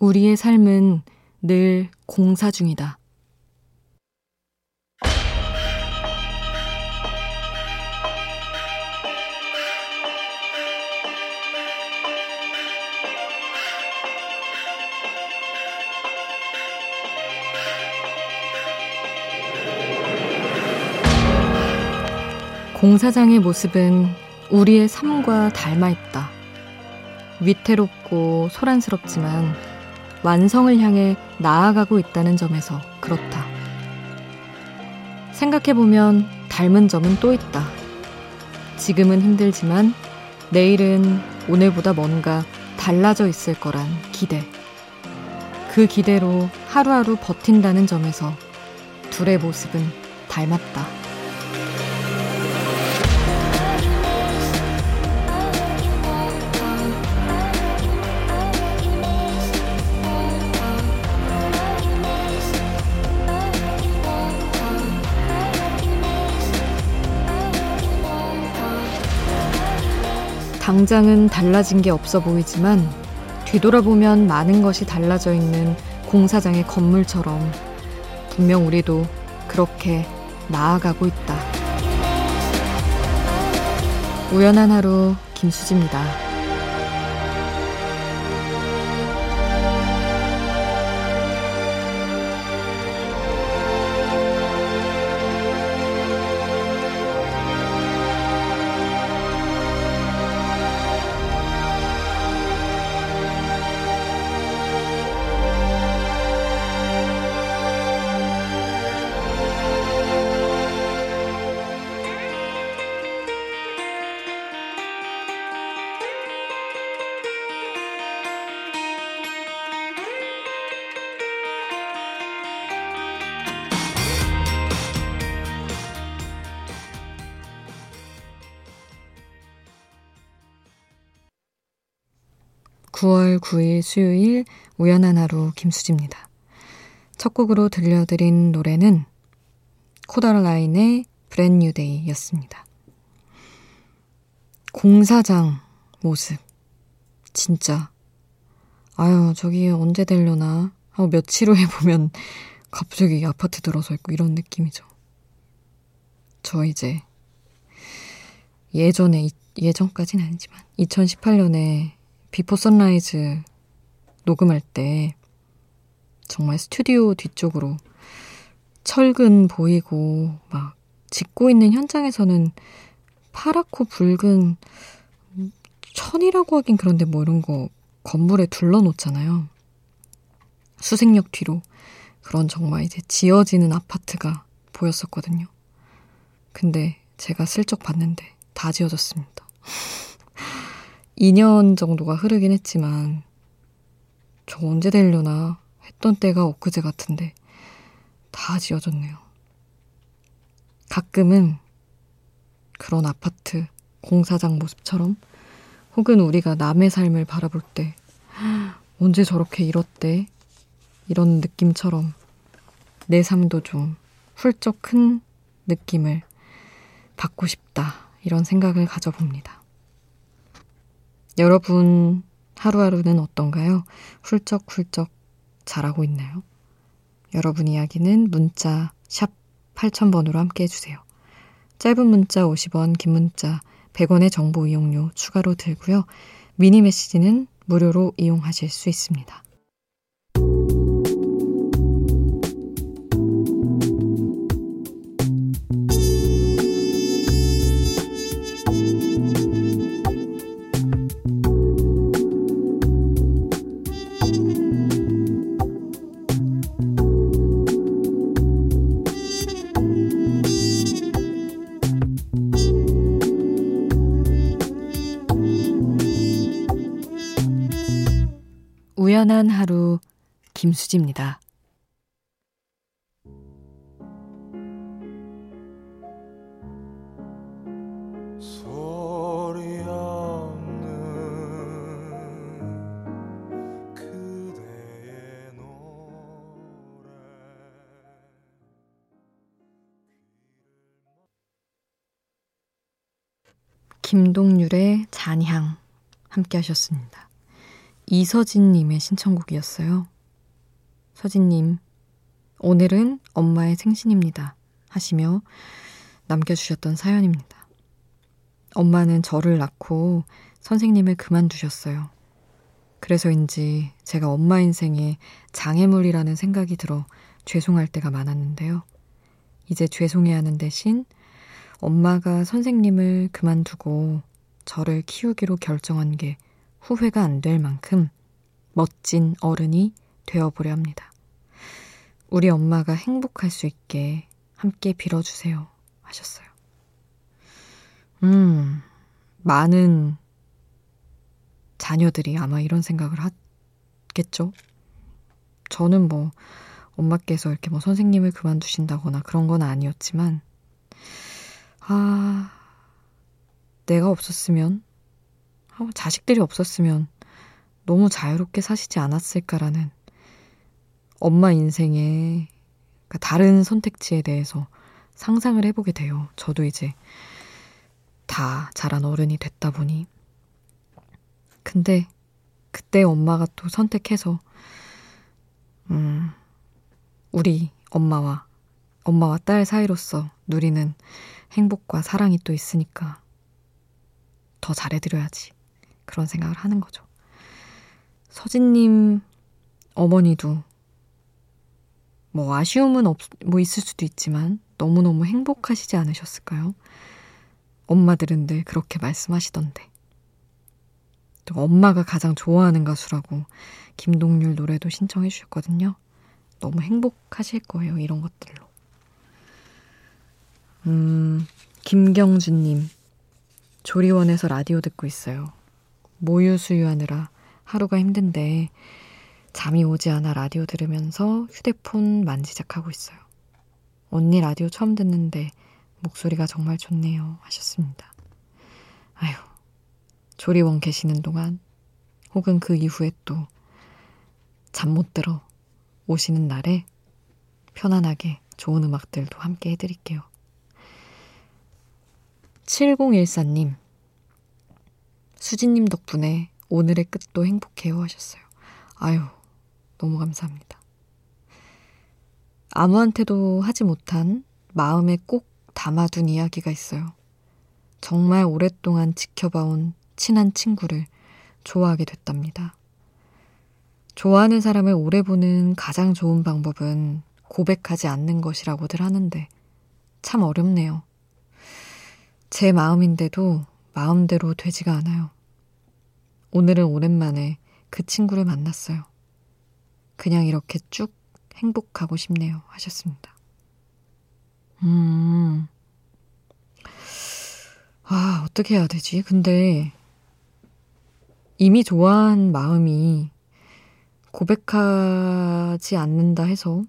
우리의 삶은 늘 공사 중이다. 공사장의 모습은 우리의 삶과 닮아 있다. 위태롭고 소란스럽지만 완성을 향해 나아가고 있다는 점에서 그렇다. 생각해보면 닮은 점은 또 있다. 지금은 힘들지만 내일은 오늘보다 뭔가 달라져 있을 거란 기대. 그 기대로 하루하루 버틴다는 점에서 둘의 모습은 닮았다. 당장은 달라진 게 없어 보이지만 뒤돌아보면 많은 것이 달라져 있는 공사장의 건물처럼 분명 우리도 그렇게 나아가고 있다. 우연한 하루 김수지입니다. 9월 9일 수요일 우연한 하루 김수지입니다. 첫 곡으로 들려드린 노래는 Kodaline의 Brand New Day였습니다. 공사장 모습 진짜 아유 저기 언제 되려나 하고 며칠 후에 보면 갑자기 아파트 들어서 있고 이런 느낌이죠. 저 이제 예전에 예전까지는 아니지만 2018년에 Before Sunrise 녹음할 때 정말 스튜디오 뒤쪽으로 철근 보이고 막 짓고 있는 현장에서는 파랗고 붉은 천이라고 하긴 그런데 뭐 이런 거 건물에 둘러놓잖아요. 수색역 뒤로 그런 정말 이제 지어지는 아파트가 보였었거든요. 근데 제가 슬쩍 봤는데 다 지어졌습니다. 2년 정도가 흐르긴 했지만 저 언제 되려나 했던 때가 엊그제 같은데 다 지어졌네요. 가끔은 그런 아파트 공사장 모습처럼 혹은 우리가 남의 삶을 바라볼 때 언제 저렇게 이렇대 이런 느낌처럼 내 삶도 좀 훌쩍 큰 느낌을 받고 싶다 이런 생각을 가져봅니다. 여러분 하루하루는 어떤가요? 훌쩍훌쩍 잘하고 있나요? 여러분 이야기는 문자 샵 8000번으로 함께 해주세요. 짧은 문자 50원, 긴 문자 100원의 정보 이용료 추가로 들고요. 미니 메시지는 무료로 이용하실 수 있습니다. 우연한 하루 김수지입니다. 김동률의 잔향 함께 하셨습니다. 이서진님의 신청곡이었어요. 서진님, 오늘은 엄마의 생신입니다. 하시며 남겨주셨던 사연입니다. 엄마는 저를 낳고 선생님을 그만두셨어요. 그래서인지 제가 엄마 인생에 장애물이라는 생각이 들어 죄송할 때가 많았는데요. 이제 죄송해 하는 대신 엄마가 선생님을 그만두고 저를 키우기로 결정한 게 후회가 안 될 만큼 멋진 어른이 되어보려 합니다. 우리 엄마가 행복할 수 있게 함께 빌어주세요. 하셨어요. 음, 많은 자녀들이 아마 이런 생각을 하겠죠? 저는 뭐, 엄마께서 이렇게 뭐 선생님을 그만두신다거나 그런 건 아니었지만, 아, 내가 없었으면, 아, 자식들이 없었으면 너무 자유롭게 사시지 않았을까라는 엄마 인생의 그러니까 다른 선택지에 대해서 상상을 해보게 돼요. 저도 이제 다 자란 어른이 됐다 보니. 근데 그때 엄마가 또 선택해서, 음, 우리 엄마와, 엄마와 딸 사이로서 누리는 행복과 사랑이 또 있으니까 더 잘해드려야지. 그런 생각을 하는 거죠. 서진님 어머니도 뭐 아쉬움은 없, 뭐 있을 수도 있지만 너무너무 행복하시지 않으셨을까요? 엄마들은 늘 그렇게 말씀하시던데. 또 엄마가 가장 좋아하는 가수라고 김동률 노래도 신청해 주셨거든요. 너무 행복하실 거예요, 이런 것들로. 음, 김경준님. 조리원에서 라디오 듣고 있어요. 모유 수유하느라 하루가 힘든데 잠이 오지 않아 라디오 들으면서 휴대폰 만지작하고 있어요. 언니 라디오 처음 듣는데 목소리가 정말 좋네요. 하셨습니다. 아휴, 조리원 계시는 동안 혹은 그 이후에 또 잠 못 들어 오시는 날에 편안하게 좋은 음악들도 함께 해드릴게요. 7014님, 수진님 덕분에 오늘의 끝도 행복해요 하셨어요. 아유, 너무 감사합니다. 아무한테도 하지 못한 마음에 꼭 담아둔 이야기가 있어요. 정말 오랫동안 지켜봐온 친한 친구를 좋아하게 됐답니다. 좋아하는 사람을 오래 보는 가장 좋은 방법은 고백하지 않는 것이라고들 하는데 참 어렵네요. 제 마음인데도 마음대로 되지가 않아요. 오늘은 오랜만에 그 친구를 만났어요. 그냥 이렇게 쭉 행복하고 싶네요. 하셨습니다. 음. 아, 어떻게 해야 되지? 근데 이미 좋아한 마음이 고백하지 않는다 해서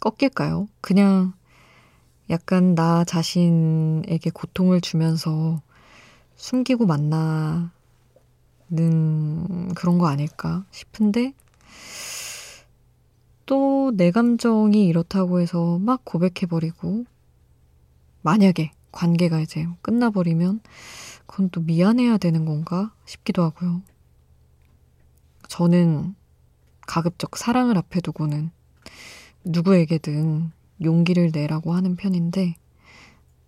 꺾일까요? 그냥 약간 나 자신에게 고통을 주면서 숨기고 만나는 그런 거 아닐까 싶은데 또 내 감정이 이렇다고 해서 막 고백해버리고 만약에 관계가 이제 끝나버리면 그건 또 미안해야 되는 건가 싶기도 하고요. 저는 가급적 사랑을 앞에 두고는 누구에게든 용기를 내라고 하는 편인데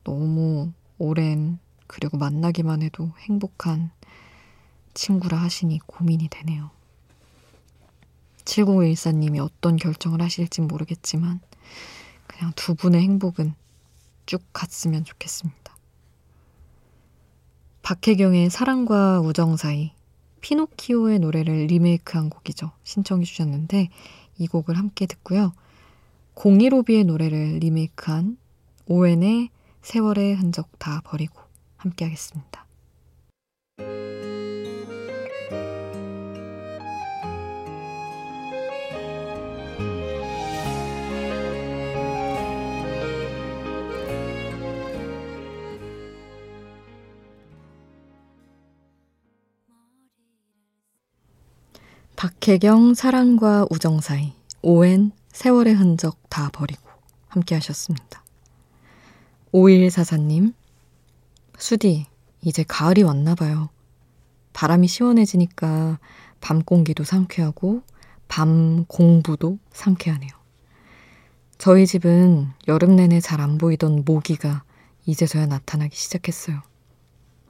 너무 오랜 그리고 만나기만 해도 행복한 친구라 하시니 고민이 되네요. 7014님이 어떤 결정을 하실진 모르겠지만 그냥 두 분의 행복은 쭉 갔으면 좋겠습니다. 박혜경의 사랑과 우정 사이 피노키오의 노래를 리메이크한 곡이죠. 신청해 주셨는데 이 곡을 함께 듣고요. 015B의 노래를 리메이크한 오웬의 세월의 흔적 다 버리고 함께 하겠습니다. 박혜경 사랑과 우정 사이 오웬 세월의 흔적 다 버리고 함께 하셨습니다. 5144님 수디, 이제 가을이 왔나 봐요. 바람이 시원해지니까 밤 공기도 상쾌하고 밤 공부도 상쾌하네요. 저희 집은 여름 내내 잘 안 보이던 모기가 이제서야 나타나기 시작했어요.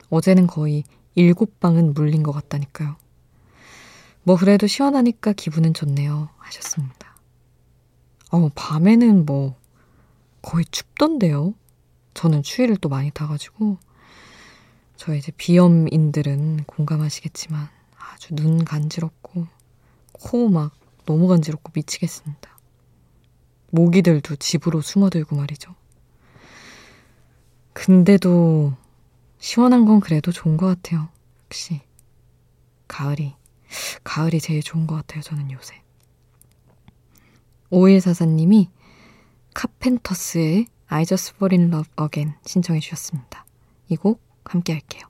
어제는 거의 일곱 방은 물린 것 같다니까요. 뭐 그래도 시원하니까 기분은 좋네요. 하셨습니다. 어, 밤에는 뭐 거의 춥던데요. 저는 추위를 또 많이 타가지고 저 이제 비염인들은 공감하시겠지만 아주 눈 간지럽고 코 막 너무 간지럽고 미치겠습니다. 모기들도 집으로 숨어들고 말이죠. 근데도 시원한 건 그래도 좋은 것 같아요. 역시 가을이 가을이 제일 좋은 것 같아요. 저는 요새. 5144님이 카펜터스의 I Just Fall in Love Again 신청해 주셨습니다. 이 곡 함께 할게요.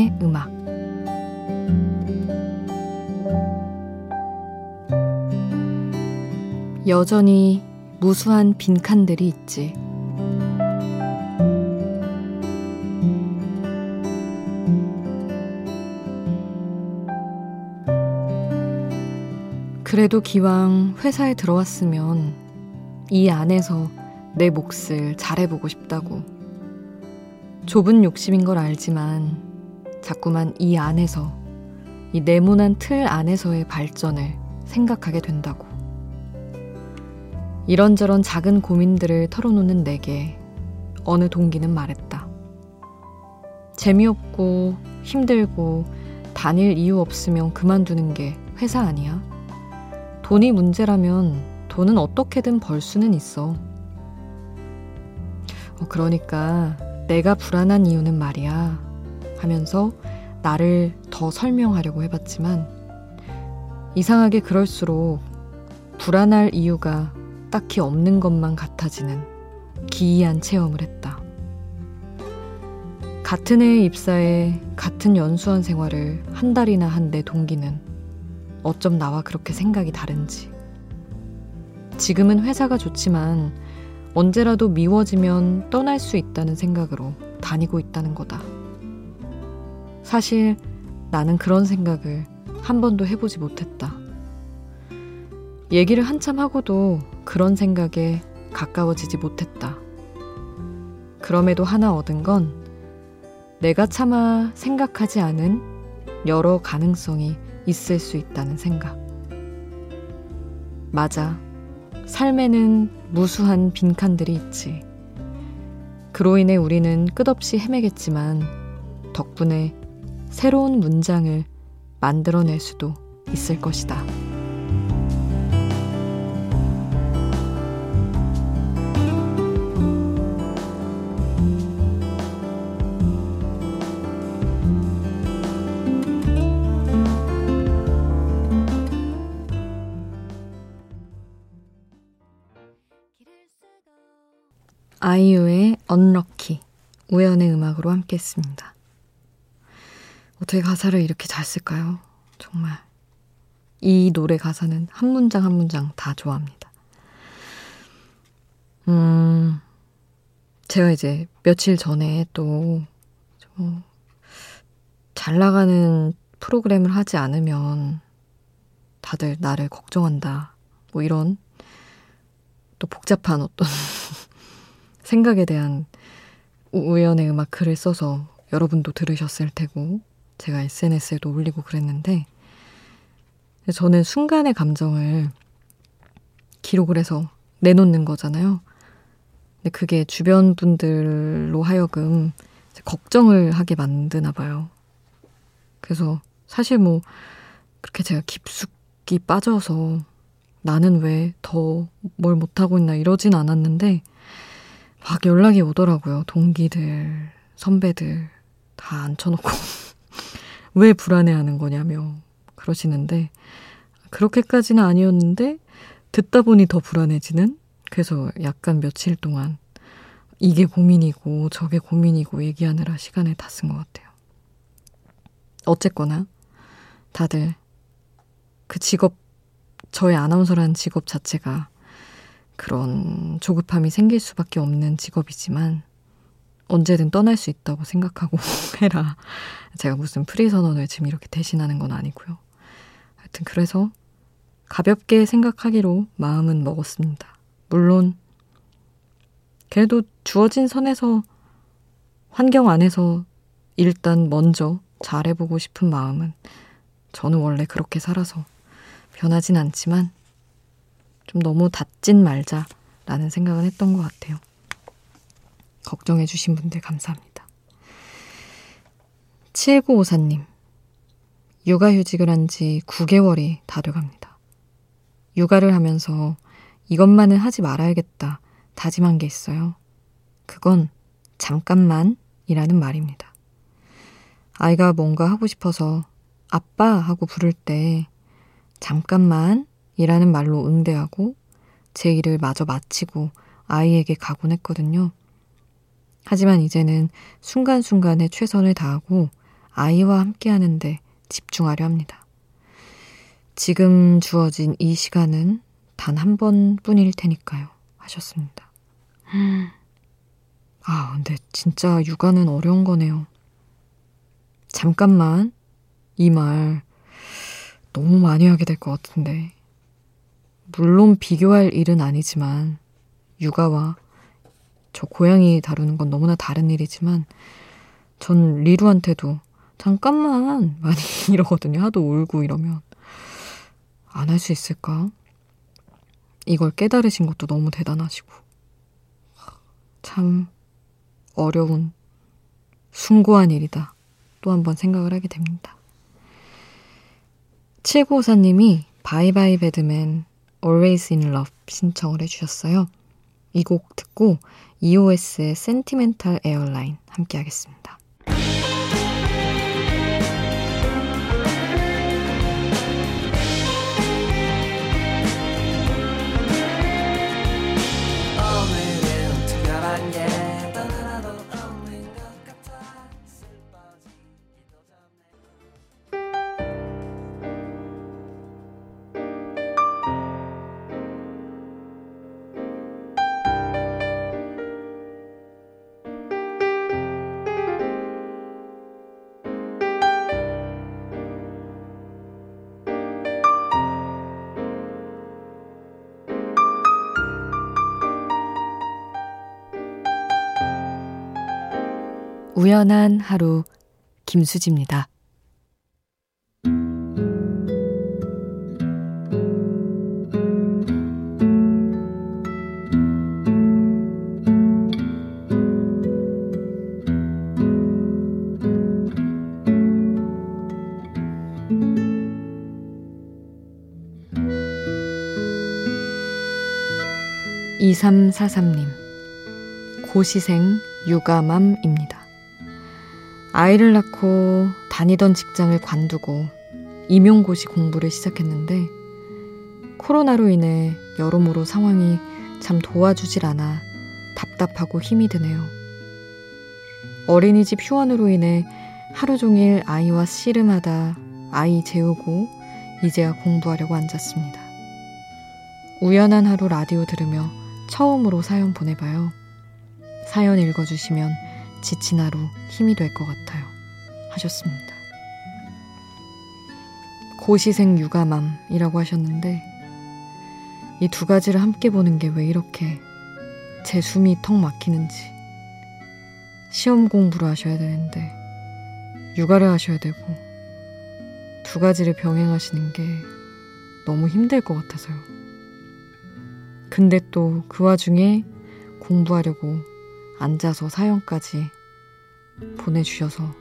우연의 음악 여전히 무수한 빈칸들이 있지. 그래도 기왕 회사에 들어왔으면 이 안에서 내 몫을 잘해보고 싶다고. 좁은 욕심인 걸 알지만 자꾸만 이 안에서, 이 네모난 틀 안에서의 발전을 생각하게 된다고. 이런저런 작은 고민들을 털어놓는 내게 어느 동기는 말했다. 재미없고 힘들고 다닐 이유 없으면 그만두는 게 회사 아니야? 돈이 문제라면 돈은 어떻게든 벌 수는 있어. 어, 그러니까 내가 불안한 이유는 말이야. 하면서 나를 더 설명하려고 해봤지만 이상하게 그럴수록 불안할 이유가 딱히 없는 것만 같아지는 기이한 체험을 했다. 같은 해에 입사해 같은 연수원 생활을 한 달이나 한 내 동기는 어쩜 나와 그렇게 생각이 다른지. 지금은 회사가 좋지만 언제라도 미워지면 떠날 수 있다는 생각으로 다니고 있다는 거다. 사실 나는 그런 생각을 한 번도 해보지 못했다. 얘기를 한참 하고도 그런 생각에 가까워지지 못했다. 그럼에도 하나 얻은 건 내가 차마 생각하지 않은 여러 가능성이 있을 수 있다는 생각. 맞아. 삶에는 무수한 빈칸들이 있지. 그로 인해 우리는 끝없이 헤매겠지만 덕분에 새로운 문장을 만들어낼 수도 있을 것이다. 아이유의 언럭키 우연의 음악으로 함께 했습니다. 어떻게 가사를 이렇게 잘 쓸까요? 정말. 이 노래 가사는 한 문장 한 문장 다 좋아합니다. 음, 제가 이제 며칠 전에 또, 잘 나가는 프로그램을 하지 않으면 다들 나를 걱정한다. 뭐 이런 또 복잡한 어떤 생각에 대한 우연의 음악 글을 써서 여러분도 들으셨을 테고 제가 SNS에도 올리고 그랬는데 저는 순간의 감정을 기록을 해서 내놓는 거잖아요. 근데 그게 주변 분들로 하여금 걱정을 하게 만드나 봐요. 그래서 사실 뭐 그렇게 제가 깊숙이 빠져서 나는 왜 더 뭘 못하고 있나 이러진 않았는데 막 연락이 오더라고요. 동기들, 선배들 다 앉혀놓고 왜 불안해하는 거냐며 그러시는데 그렇게까지는 아니었는데 듣다 보니 더 불안해지는 그래서 약간 며칠 동안 이게 고민이고 저게 고민이고 얘기하느라 시간을 다 쓴 것 같아요. 어쨌거나 다들 그 직업 저의 아나운서라는 직업 자체가 그런 조급함이 생길 수밖에 없는 직업이지만 언제든 떠날 수 있다고 생각하고 해라. 제가 무슨 프리 선언을 지금 이렇게 대신하는 건 아니고요. 하여튼 그래서 가볍게 생각하기로 마음은 먹었습니다. 물론 그래도 주어진 선에서 환경 안에서 일단 먼저 잘해보고 싶은 마음은 저는 원래 그렇게 살아서 변하진 않지만 좀 너무 닫진 말자라는 생각은 했던 것 같아요. 걱정해주신 분들 감사합니다. 7954님, 육아휴직을 한 지 9개월이 다 돼갑니다. 육아를 하면서 이것만은 하지 말아야겠다 다짐한 게 있어요. 그건 잠깐만 이라는 말입니다. 아이가 뭔가 하고 싶어서 아빠 하고 부를 때 잠깐만 이라는 말로 응대하고 제 일을 마저 마치고 아이에게 가곤 했거든요. 하지만 이제는 순간순간에 최선을 다하고 아이와 함께 하는데 집중하려 합니다. 지금 주어진 이 시간은 단 한 번뿐일 테니까요. 하셨습니다. 아, 근데 진짜 육아는 어려운 거네요. 잠깐만, 이 말 너무 많이 하게 될 것 같은데. 물론 비교할 일은 아니지만, 육아와 저 고양이 다루는 건 너무나 다른 일이지만, 전 리루한테도 잠깐만 많이 이러거든요. 하도 울고 이러면. 안 할 수 있을까? 이걸 깨달으신 것도 너무 대단하시고. 참 어려운, 숭고한 일이다. 또 한 번 생각을 하게 됩니다. 7954님이 바이바이 배드맨 Always in Love 신청을 해주셨어요. 이 곡 듣고 EOS의 Sentimental Airline 함께 하겠습니다. 우연한 하루 김수지입니다. 이삼사삼님 고시생 육아맘입니다. 아이를 낳고 다니던 직장을 관두고 임용고시 공부를 시작했는데 코로나로 인해 여러모로 상황이 참 도와주질 않아 답답하고 힘이 드네요. 어린이집 휴원으로 인해 하루 종일 아이와 씨름하다 아이 재우고 이제야 공부하려고 앉았습니다. 우연한 하루 라디오 들으며 처음으로 사연 보내봐요. 사연 읽어주시면 지친 하루 힘이 될 것 같아요. 하셨습니다. 고시생 육아맘이라고 하셨는데 이 두 가지를 함께 보는 게 왜 이렇게 제 숨이 턱 막히는지 시험 공부를 하셔야 되는데 육아를 하셔야 되고 두 가지를 병행하시는 게 너무 힘들 것 같아서요. 근데 또 그 와중에 공부하려고 앉아서 사연까지 보내주셔서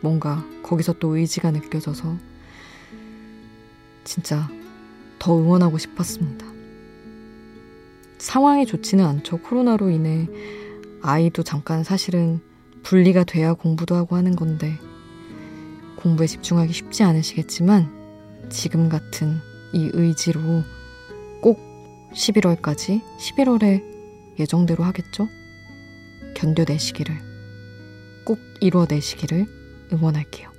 뭔가 거기서 또 의지가 느껴져서 진짜 더 응원하고 싶었습니다. 상황이 좋지는 않죠. 코로나로 인해 아이도 잠깐 사실은 분리가 돼야 공부도 하고 하는 건데 공부에 집중하기 쉽지 않으시겠지만 지금 같은 이 의지로 꼭 11월까지 11월에 예정대로 하겠죠? 견뎌내시기를 꼭 이뤄내시기를 응원할게요.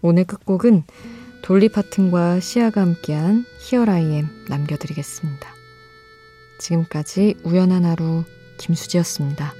오늘 끝곡은 돌리 파튼과 시아가 함께한 히어라이 I Am 남겨드리겠습니다. 지금까지 우연한 하루 김수지였습니다.